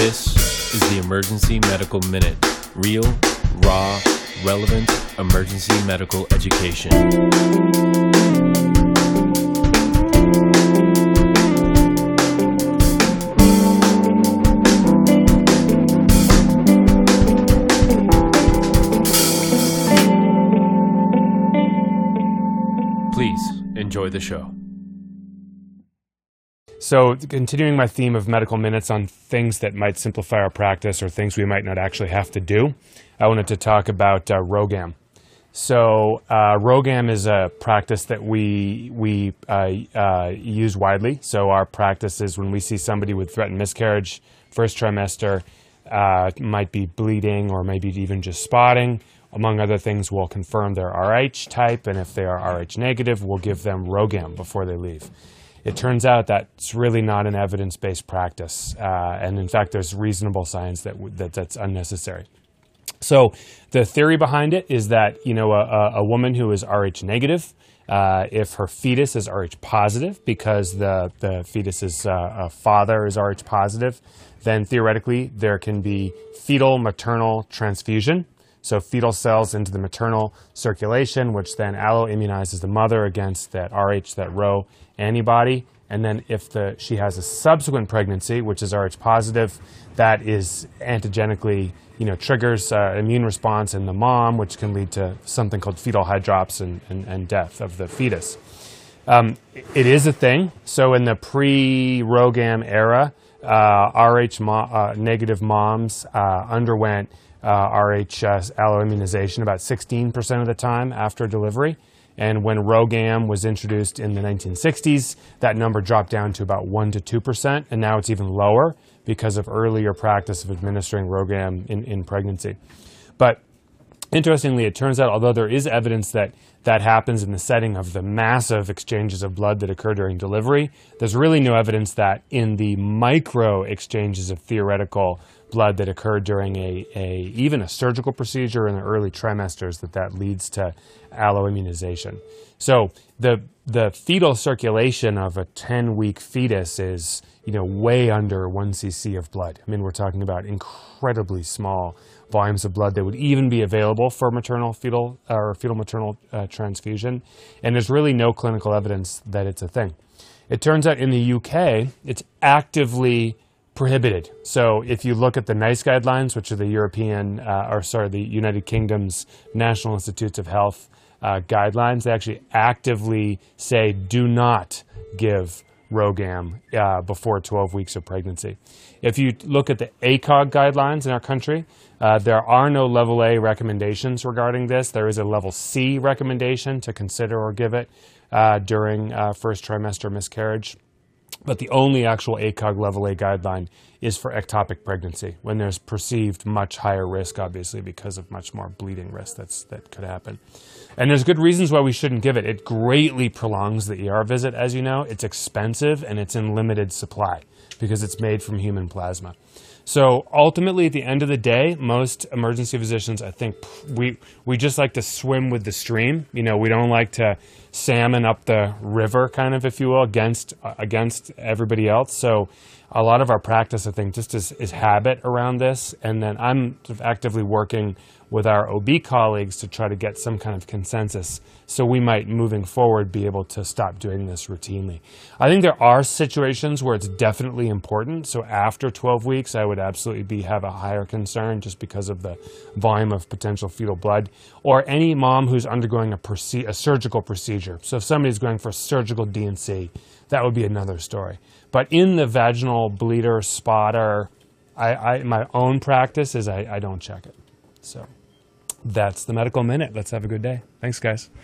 This is the Emergency Medical Minute. Real, raw, relevant emergency medical education. Please enjoy the show. So, continuing my theme of medical minutes on things that might simplify our practice or things we might not actually have to do, I wanted to talk about uh, RhoGAM. So, uh, RhoGAM is a practice that we we uh, uh, use widely. So, our practice is when we see somebody with threatened miscarriage, first trimester, uh, might be bleeding or maybe even just spotting. Among other things, we'll confirm their RH type, and if they are RH negative, we'll give them RhoGAM before they leave it turns out that's really not an evidence-based practice, uh, and in fact, there's reasonable science that, that that's unnecessary. So the theory behind it is that you know a, a woman who is Rh negative, uh, if her fetus is Rh positive because the the fetus's uh, father is Rh positive, then theoretically there can be fetal maternal transfusion. So fetal cells into the maternal circulation, which then alloimmunizes the mother against that Rh, that Rho antibody. And then if the, she has a subsequent pregnancy, which is Rh positive, that is antigenically, you know, triggers uh, immune response in the mom, which can lead to something called fetal hydrops and, and, and death of the fetus. Um, it is a thing. So in the pre-RhoGAM era, Rh mo- uh, negative moms uh, underwent uh, Rh alloimmunization about 16% of the time after delivery. And when RhoGAM was introduced in the 1960s, that number dropped down to about 1 to 2%, and now it's even lower because of earlier practice of administering RhoGAM in, in pregnancy. But interestingly, it turns out, although there is evidence that that happens in the setting of the massive exchanges of blood that occur during delivery, there's really no evidence that in the micro exchanges of theoretical blood that occur during a, a even a surgical procedure in the early trimesters that that leads to alloimmunization. So the the fetal circulation of a 10 week fetus is you know way under 1 cc of blood. I mean we're talking about incredibly small volumes of blood that would even be available for maternal fetal or fetal maternal uh, transfusion and there's really no clinical evidence that it's a thing. It turns out in the UK it's actively prohibited. So if you look at the NICE guidelines, which are the European, uh, or sorry, the United Kingdom's National Institutes of Health uh, guidelines, they actually actively say do not give RhoGAM uh, before 12 weeks of pregnancy. If you look at the ACOG guidelines in our country, uh, there are no level A recommendations regarding this. There is a level C recommendation to consider or give it uh, during uh, first trimester miscarriage. But the only actual ACOG level A guideline is for ectopic pregnancy when there's perceived much higher risk, obviously, because of much more bleeding risk that's, that could happen. And there's good reasons why we shouldn't give it. It greatly prolongs the ER visit, as you know. It's expensive and it's in limited supply because it's made from human plasma. So ultimately, at the end of the day, most emergency physicians, I think, we we just like to swim with the stream. You know, we don't like to salmon up the river, kind of, if you will, against against everybody else. So a lot of our practice, I think, just is, is habit around this. And then I'm sort of actively working with our OB colleagues to try to get some kind of consensus so we might, moving forward, be able to stop doing this routinely. I think there are situations where it's definitely important. So after 12 weeks, I would absolutely be have a higher concern just because of the volume of potential fetal blood. Or any mom who's undergoing a, proce- a surgical procedure. So if somebody's going for surgical D&C, that would be another story. But in the vaginal bleeder spotter, I, I my own practice is I, I don't check it. So that's the medical minute. Let's have a good day. Thanks, guys.